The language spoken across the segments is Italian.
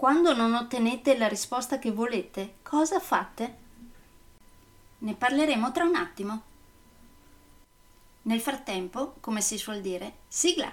Quando non ottenete la risposta che volete, cosa fate? Ne parleremo tra un attimo. Nel frattempo, come si suol dire, sigla!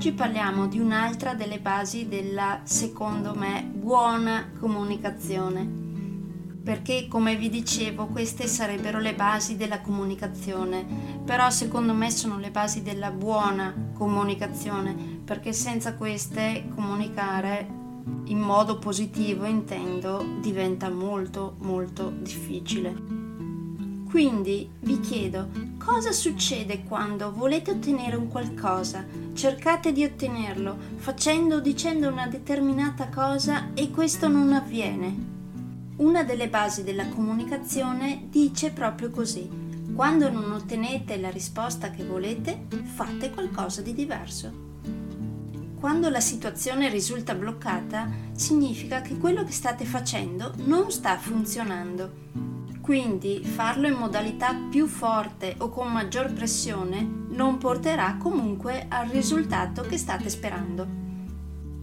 Oggi parliamo di un'altra delle basi della, secondo me, buona comunicazione. Perché, come vi dicevo, queste sarebbero le basi della comunicazione, però secondo me sono le basi della buona comunicazione, perché senza queste comunicare in modo positivo, intendo, diventa molto molto difficile. Quindi vi chiedo, cosa succede quando volete ottenere un qualcosa, cercate di ottenerlo facendo o dicendo una determinata cosa e questo non avviene? Una delle basi della comunicazione dice proprio così. Quando non ottenete la risposta che volete, fate qualcosa di diverso. Quando la situazione risulta bloccata, significa che quello che state facendo non sta funzionando quindi farlo in modalità più forte o con maggior pressione non porterà comunque al risultato che state sperando.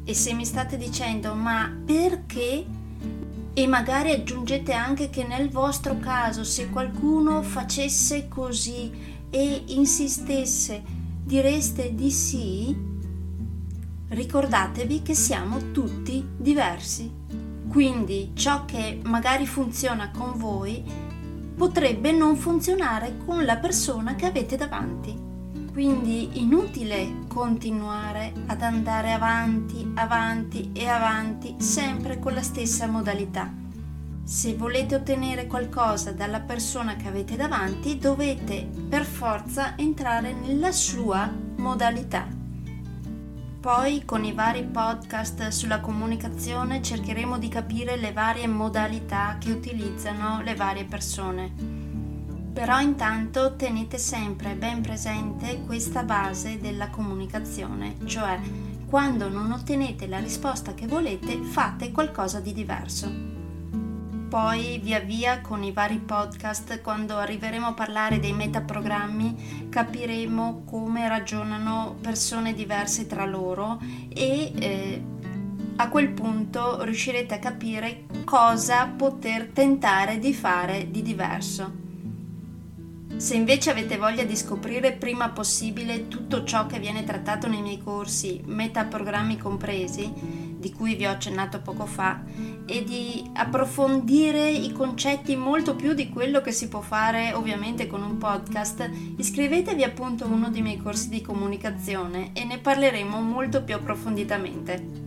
E se mi state dicendo ma perché? E magari aggiungete anche che nel vostro caso se qualcuno facesse così e insistesse, direste di sì? Ricordatevi che siamo tutti diversi quindi ciò che magari funziona con voi potrebbe non funzionare con la persona che avete davanti. Quindi inutile continuare ad andare avanti, avanti e avanti sempre con la stessa modalità. Se volete ottenere qualcosa dalla persona che avete davanti, dovete per forza entrare nella sua modalità. Poi con i vari podcast sulla comunicazione cercheremo di capire le varie modalità che utilizzano le varie persone. Però intanto tenete sempre ben presente questa base della comunicazione, cioè quando non ottenete la risposta che volete fate qualcosa di diverso. Poi via via con i vari podcast, quando arriveremo a parlare dei metaprogrammi, capiremo come ragionano persone diverse tra loro e eh, a quel punto riuscirete a capire cosa poter tentare di fare di diverso. Se invece avete voglia di scoprire prima possibile tutto ciò che viene trattato nei miei corsi, metaprogrammi compresi, di cui vi ho accennato poco fa, e di approfondire i concetti molto più di quello che si può fare ovviamente con un podcast, iscrivetevi appunto a uno dei miei corsi di comunicazione e ne parleremo molto più approfonditamente.